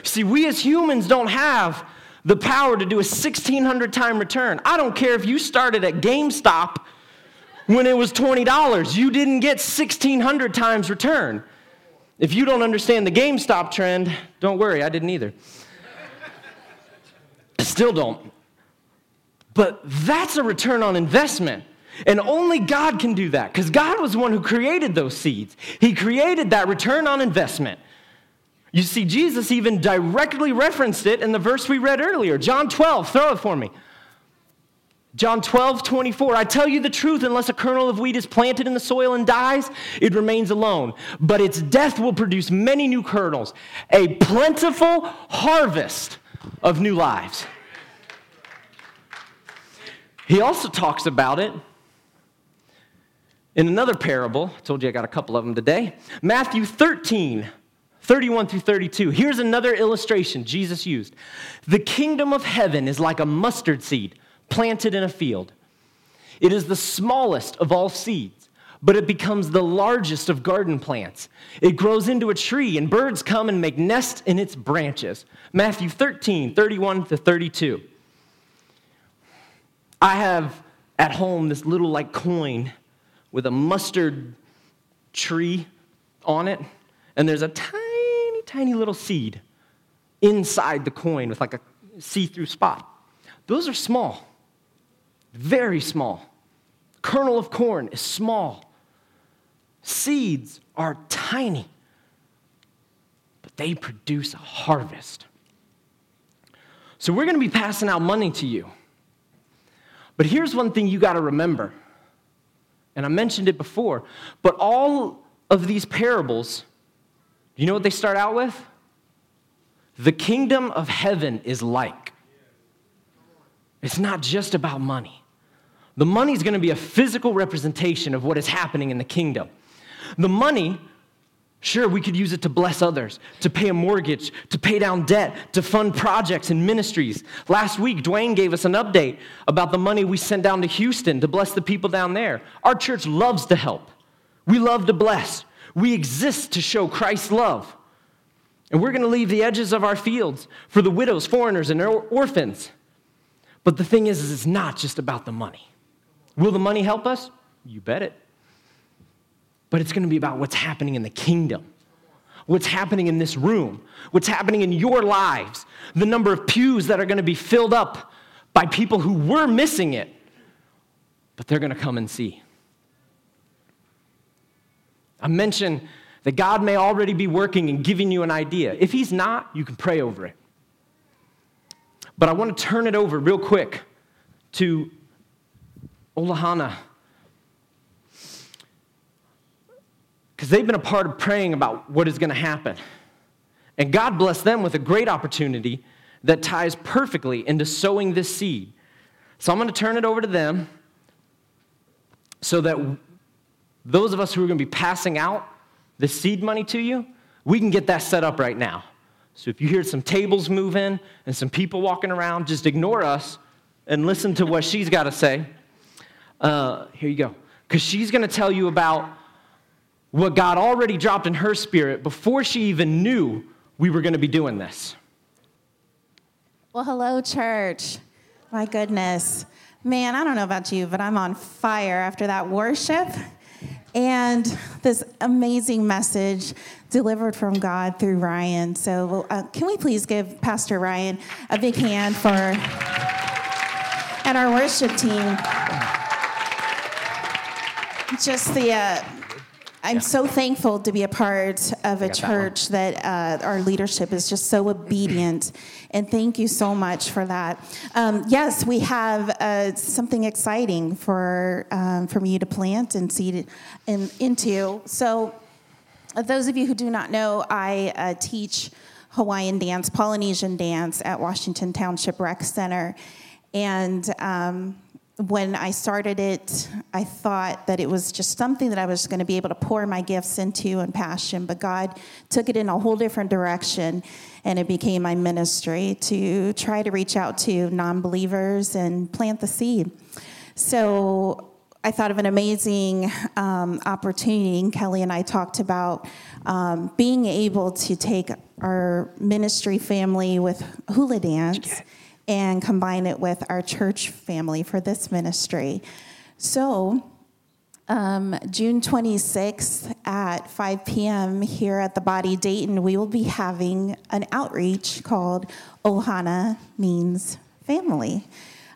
See, we as humans don't have the power to do a 1,600 time return. I don't care if you started at GameStop when it was $20, you didn't get 1,600 times return. If you don't understand the GameStop trend, don't worry, I didn't either. I still don't. But that's a return on investment. And only God can do that because God was the one who created those seeds. He created that return on investment. You see, Jesus even directly referenced it in the verse we read earlier, John 12. Throw it for me. John 12, 24, I tell you the truth, unless a kernel of wheat is planted in the soil and dies, it remains alone. But its death will produce many new kernels, a plentiful harvest of new lives. He also talks about it in another parable. I told you I got a couple of them today. Matthew 13, 31 through 32. Here's another illustration Jesus used. The kingdom of heaven is like a mustard seed planted in a field. It is the smallest of all seeds, but it becomes the largest of garden plants. It grows into a tree, and birds come and make nests in its branches. Matthew 13, 31 to 32. I have at home this little like coin with a mustard tree on it, and there's a tiny, tiny little seed inside the coin with like a see through spot. Those are small very small. Kernel of corn is small. Seeds are tiny, but they produce a harvest. So we're going to be passing out money to you. But here's one thing you got to remember. And I mentioned it before, but all of these parables, you know what they start out with? The kingdom of heaven is like. It's not just about money. The money is going to be a physical representation of what is happening in the kingdom. The money, sure, we could use it to bless others, to pay a mortgage, to pay down debt, to fund projects and ministries. Last week, Dwayne gave us an update about the money we sent down to Houston to bless the people down there. Our church loves to help, we love to bless. We exist to show Christ's love. And we're going to leave the edges of our fields for the widows, foreigners, and orphans. But the thing is, is it's not just about the money. Will the money help us? You bet it. But it's going to be about what's happening in the kingdom, what's happening in this room, what's happening in your lives, the number of pews that are going to be filled up by people who were missing it, but they're going to come and see. I mentioned that God may already be working and giving you an idea. If He's not, you can pray over it. But I want to turn it over real quick to Olahana. Because they've been a part of praying about what is going to happen. And God blessed them with a great opportunity that ties perfectly into sowing this seed. So I'm going to turn it over to them so that those of us who are going to be passing out the seed money to you, we can get that set up right now. So if you hear some tables moving and some people walking around, just ignore us and listen to what she's got to say. Uh, here you go. Because she's going to tell you about what God already dropped in her spirit before she even knew we were going to be doing this. Well, hello, church. My goodness. Man, I don't know about you, but I'm on fire after that worship and this amazing message delivered from God through Ryan. So, uh, can we please give Pastor Ryan a big hand for and our worship team? Just the. Uh, I'm yeah. so thankful to be a part of a church that, that uh, our leadership is just so obedient. And thank you so much for that. Um, yes, we have uh, something exciting for, um, for you to plant and seed in, into. So, uh, those of you who do not know, I uh, teach Hawaiian dance, Polynesian dance at Washington Township Rec Center. And um, when I started it, I thought that it was just something that I was going to be able to pour my gifts into and passion, but God took it in a whole different direction, and it became my ministry to try to reach out to non believers and plant the seed. So I thought of an amazing um, opportunity. Kelly and I talked about um, being able to take our ministry family with hula dance and combine it with our church family for this ministry. So, um, June 26th at 5 p.m. here at the Body Dayton, we will be having an outreach called Ohana Means Family.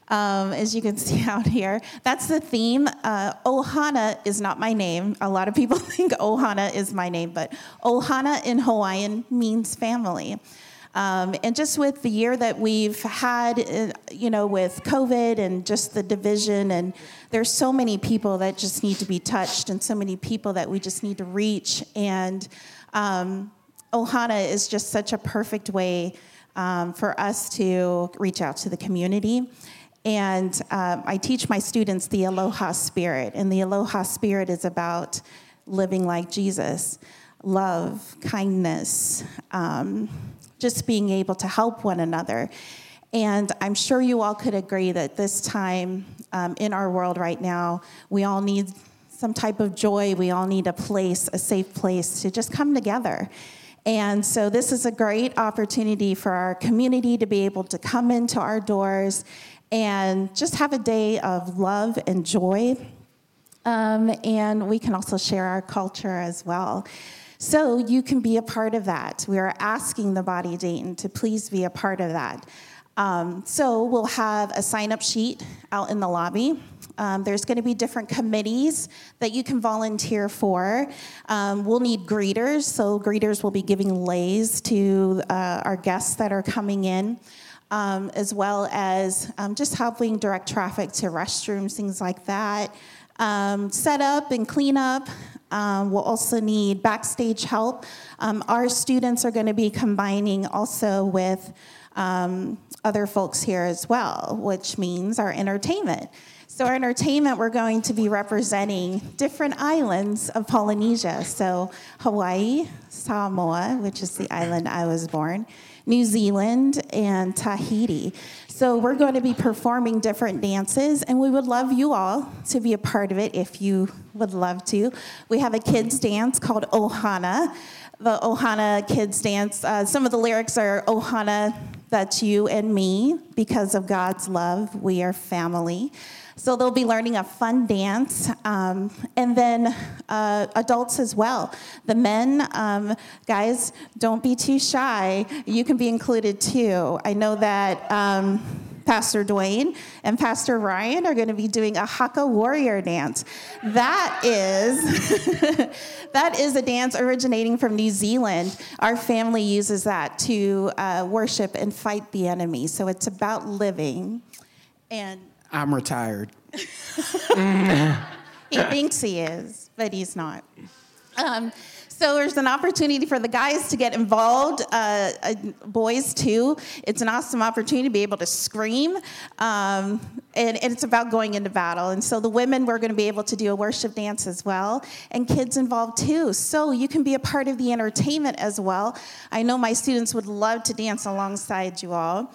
Um, as you can (laughs) see out here, that's the theme. Uh, Ohana is not my name. A lot of people (laughs) think Ohana is my name, but Ohana in Hawaiian means family. Um, and just with the year that we've had, uh, you know, with COVID and just the division, and there's so many people that just need to be touched, and so many people that we just need to reach. And um, Ohana is just such a perfect way um, for us to reach out to the community. And um, I teach my students the Aloha Spirit, and the Aloha Spirit is about living like Jesus love, kindness, um, just being able to help one another. And I'm sure you all could agree that this time um, in our world right now, we all need some type of joy. We all need a place, a safe place to just come together. And so, this is a great opportunity for our community to be able to come into our doors and just have a day of love and joy. Um, and we can also share our culture as well. So, you can be a part of that. We are asking the body Dayton to please be a part of that. Um, so, we'll have a sign up sheet out in the lobby. Um, there's going to be different committees that you can volunteer for. Um, we'll need greeters, so greeters will be giving leis to uh, our guests that are coming in. Um, as well as um, just helping direct traffic to restrooms, things like that. Um, set up and clean up. Um, we'll also need backstage help. our students are going to be combining also with other folks here as well, which means our entertainment. So, our entertainment, we're going to be representing different islands of Polynesia. So, Hawaii, Samoa, which is the island I was born, New Zealand, and Tahiti. So, we're going to be performing different dances, and we would love you all to be a part of it if you would love to. We have a kids' dance called Ohana. The Ohana kids' dance, uh, some of the lyrics are Ohana, that's you and me. Because of God's love, we are family. So they'll be learning a fun dance, um, and then uh, adults as well. The men, um, guys, don't be too shy. You can be included too. I know that. Um, Pastor Dwayne and Pastor Ryan are going to be doing a Haka warrior dance. That is (laughs) that is a dance originating from New Zealand. Our family uses that to uh, worship and fight the enemy. So it's about living and I'm retired. (laughs) he thinks he is, but he's not. Um, so there's an opportunity for the guys to get involved, uh, uh, boys too. It's an awesome opportunity to be able to scream, um, and, and, it's about going into battle. And so the women, we're going to be able to do a worship dance as well, and kids involved too. So you can be a part of the entertainment as well. I know my students would love to dance alongside you all.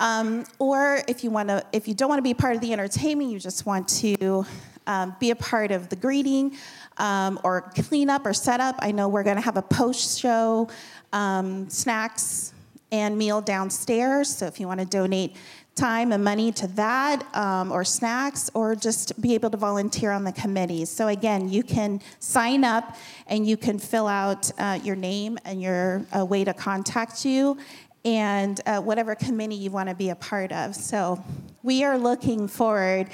Um, or if you want to, if you don't want to be part of the entertainment, you just want to um, be a part of the greeting um, or cleanup or setup. I know we're going to have a post show, um, snacks and meal downstairs. So if you want to donate time and money to that um, or snacks or just be able to volunteer on the committees. So, again, you can sign up and you can fill out uh, your name and your uh, way to contact you and uh, whatever committee you want to be a part of. So we are looking forward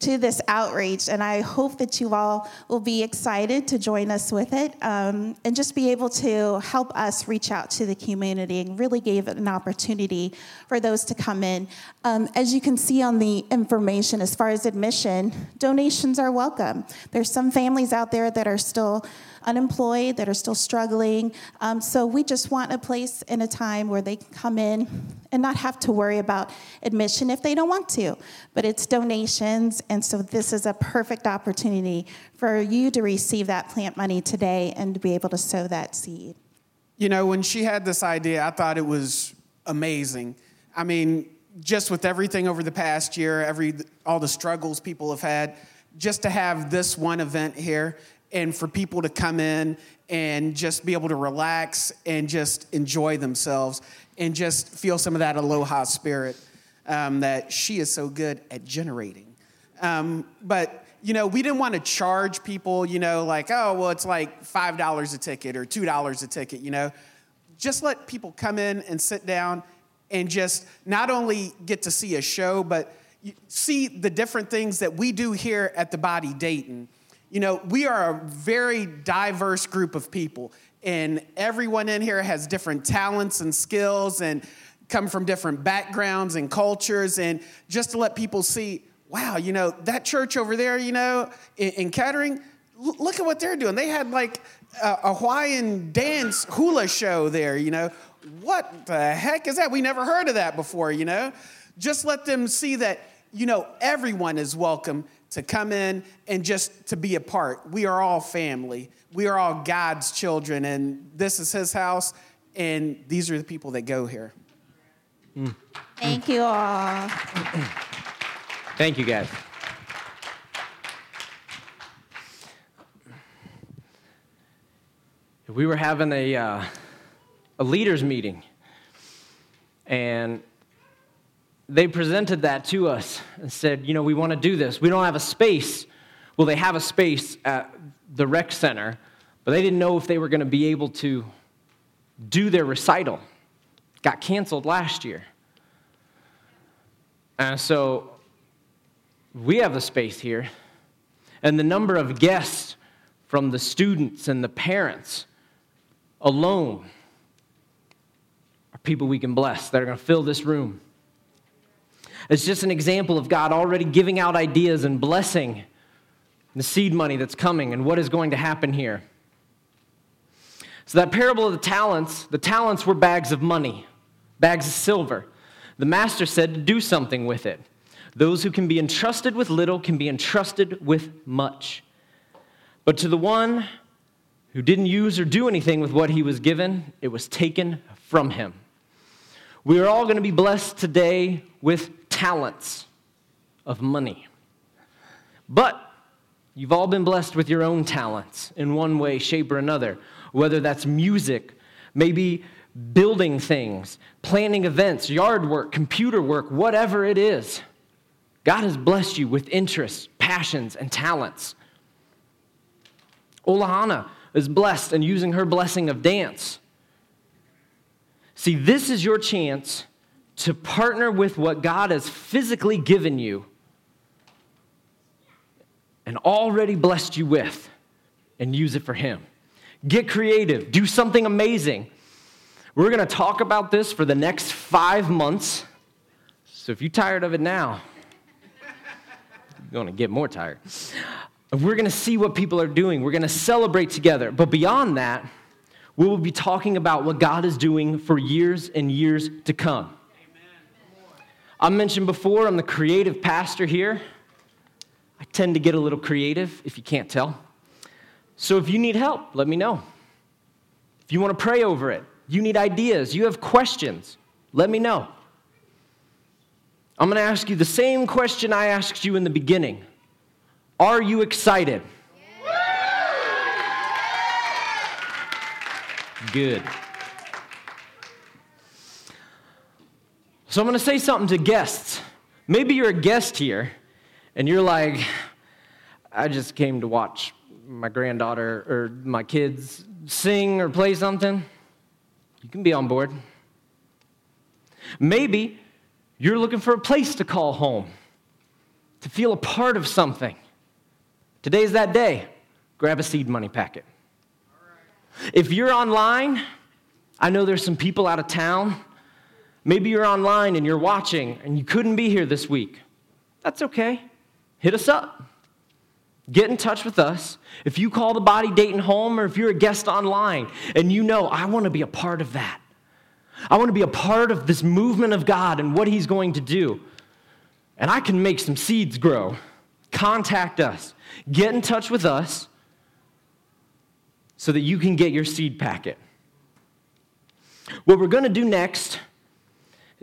to this outreach, and I hope that you all will be excited to join us with it um, and just be able to help us reach out to the community and really give an opportunity for those to come in. Um, as you can see on the information, as far as admission, donations are welcome. There's some families out there that are still unemployed, that are still struggling. Um, so we just want a place and a time where they can come in and not have to worry about admission if they don't want to. But it's donations, and so this is a perfect opportunity for you to receive that plant money today and to be able to sow that seed. You know, when she had this idea, I thought it was amazing. I mean, just with everything over the past year, every all the struggles people have had, just to have this one event here and for people to come in and just be able to relax and just enjoy themselves and just feel some of that aloha spirit um, that she is so good at generating. Um, but, you know, we didn't want to charge people, you know, like, oh, well, it's like $5 a ticket or $2 a ticket, you know. Just let people come in and sit down and just not only get to see a show, but see the different things that we do here at the Body Dayton you know, we are a very diverse group of people. and everyone in here has different talents and skills and come from different backgrounds and cultures. And just to let people see, wow, you know, that church over there, you know, in, in Kettering, l- look at what they're doing. They had like a, a Hawaiian dance hula show there, you know. What the heck is that? We never heard of that before, you know. Just let them see that, you know, everyone is welcome to come in and just to be a part. We are all family. We are all God's children, and this is His house, and these are the people that go here. Mm. Thank you all. (clears throat) Thank you, guys. We were having a, uh, a leaders meeting, and they presented that to us and said, You know, we want to do this. We don't have a space. Well, they have a space at the rec center, but they didn't know if they were going to be able to do their recital. Got canceled last year. And so we have the space here, and the number of guests from the students and the parents alone are people we can bless that are going to fill this room. It's just an example of God already giving out ideas and blessing the seed money that's coming and what is going to happen here. So, that parable of the talents, the talents were bags of money, bags of silver. The master said to do something with it. Those who can be entrusted with little can be entrusted with much. But to the one who didn't use or do anything with what he was given, it was taken from him. We are all going to be blessed today with talents of money. But you've all been blessed with your own talents in one way, shape, or another, whether that's music, maybe building things, planning events, yard work, computer work, whatever it is. God has blessed you with interests, passions, and talents. Olahana is blessed and using her blessing of dance. See, this is your chance to partner with what God has physically given you and already blessed you with and use it for Him. Get creative, do something amazing. We're going to talk about this for the next five months. So if you're tired of it now, you're going to get more tired. We're going to see what people are doing. We're going to celebrate together. But beyond that, we will be talking about what God is doing for years and years to come. I mentioned before, I'm the creative pastor here. I tend to get a little creative, if you can't tell. So if you need help, let me know. If you want to pray over it, you need ideas, you have questions, let me know. I'm going to ask you the same question I asked you in the beginning Are you excited? Good. So I'm going to say something to guests. Maybe you're a guest here and you're like, I just came to watch my granddaughter or my kids sing or play something. You can be on board. Maybe you're looking for a place to call home, to feel a part of something. Today's that day. Grab a seed money packet. If you're online, I know there's some people out of town. Maybe you're online and you're watching and you couldn't be here this week. That's okay. Hit us up. Get in touch with us. If you call the body Dayton home or if you're a guest online and you know, I want to be a part of that. I want to be a part of this movement of God and what He's going to do. And I can make some seeds grow. Contact us. Get in touch with us so that you can get your seed packet. What we're going to do next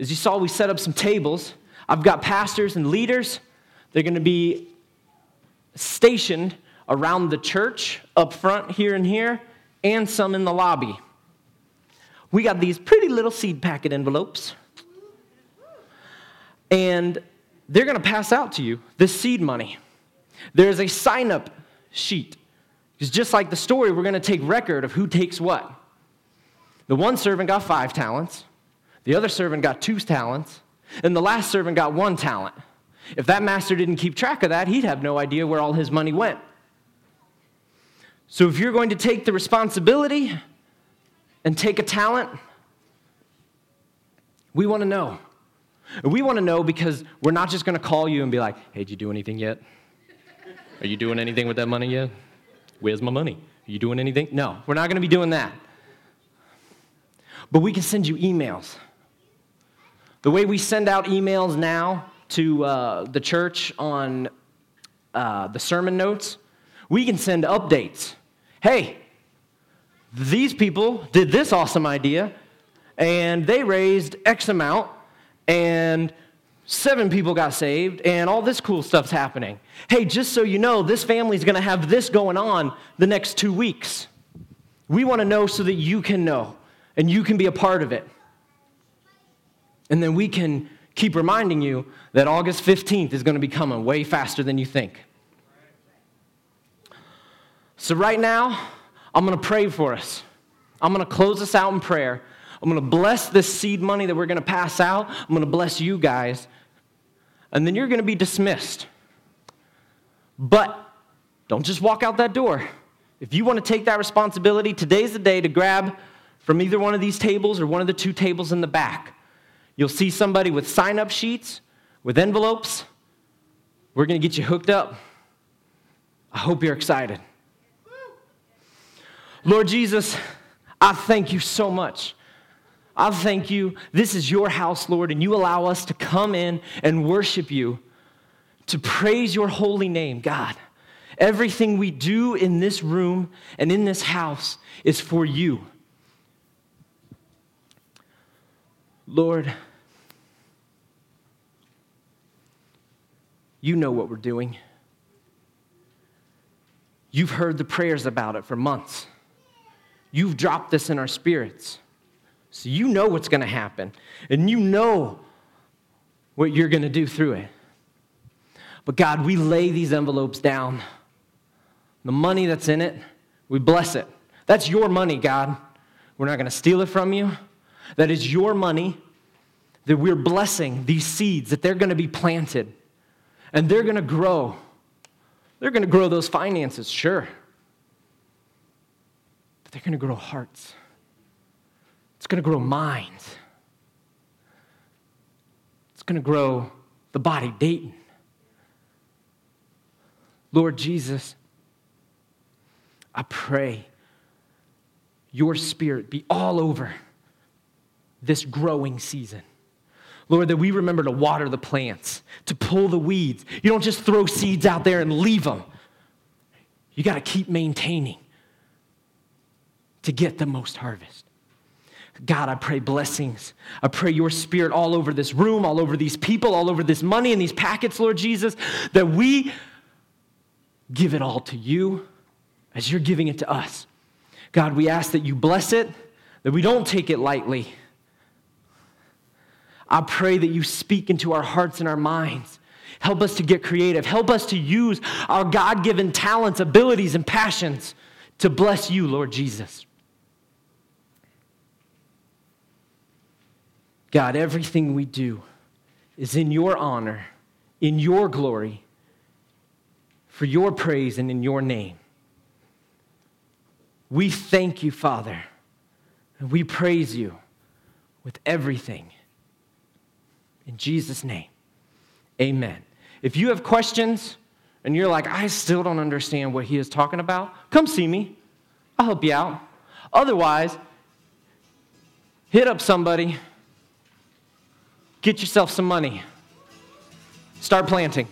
is you saw we set up some tables. I've got pastors and leaders. They're going to be stationed around the church, up front, here and here, and some in the lobby. We got these pretty little seed packet envelopes. And they're going to pass out to you this seed money. There's a sign up sheet because just like the story, we're going to take record of who takes what. The one servant got five talents, the other servant got two talents, and the last servant got one talent. If that master didn't keep track of that, he'd have no idea where all his money went. So if you're going to take the responsibility and take a talent? We want to know. We want to know because we're not just going to call you and be like, hey, did you do anything yet? Are you doing anything with that money yet? Where's my money? Are you doing anything? No, we're not going to be doing that. But we can send you emails. The way we send out emails now to uh, the church on uh, the sermon notes, we can send updates. Hey, these people did this awesome idea, and they raised X amount, and seven people got saved, and all this cool stuff's happening. Hey, just so you know, this family's gonna have this going on the next two weeks. We wanna know so that you can know, and you can be a part of it. And then we can keep reminding you that August 15th is gonna be coming way faster than you think. So, right now, I'm gonna pray for us. I'm gonna close us out in prayer. I'm going to bless this seed money that we're going to pass out. I'm going to bless you guys. And then you're going to be dismissed. But don't just walk out that door. If you want to take that responsibility, today's the day to grab from either one of these tables or one of the two tables in the back. You'll see somebody with sign up sheets, with envelopes. We're going to get you hooked up. I hope you're excited. Lord Jesus, I thank you so much I thank you. This is your house, Lord, and you allow us to come in and worship you, to praise your holy name, God. Everything we do in this room and in this house is for you. Lord, you know what we're doing. You've heard the prayers about it for months. You've dropped this in our spirits. So you know what's going to happen, and you know what you're going to do through it. But God, we lay these envelopes down. The money that's in it, we bless it. That's your money, God. We're not going to steal it from you. That is your money that we're blessing these seeds, that they're going to be planted and they're going to grow. They're going to grow those finances, sure. But they're going to grow hearts. It's going to grow minds. It's going to grow the body, Dayton. Lord Jesus, I pray your spirit be all over this growing season. Lord, that we remember to water the plants, to pull the weeds. You don't just throw seeds out there and leave them. You got to keep maintaining to get the most harvest. God, I pray blessings. I pray your spirit all over this room, all over these people, all over this money and these packets, Lord Jesus, that we give it all to you as you're giving it to us. God, we ask that you bless it, that we don't take it lightly. I pray that you speak into our hearts and our minds. Help us to get creative. Help us to use our God given talents, abilities, and passions to bless you, Lord Jesus. God, everything we do is in your honor, in your glory, for your praise, and in your name. We thank you, Father, and we praise you with everything. In Jesus' name, amen. If you have questions and you're like, I still don't understand what he is talking about, come see me. I'll help you out. Otherwise, hit up somebody Get yourself some money. Start planting.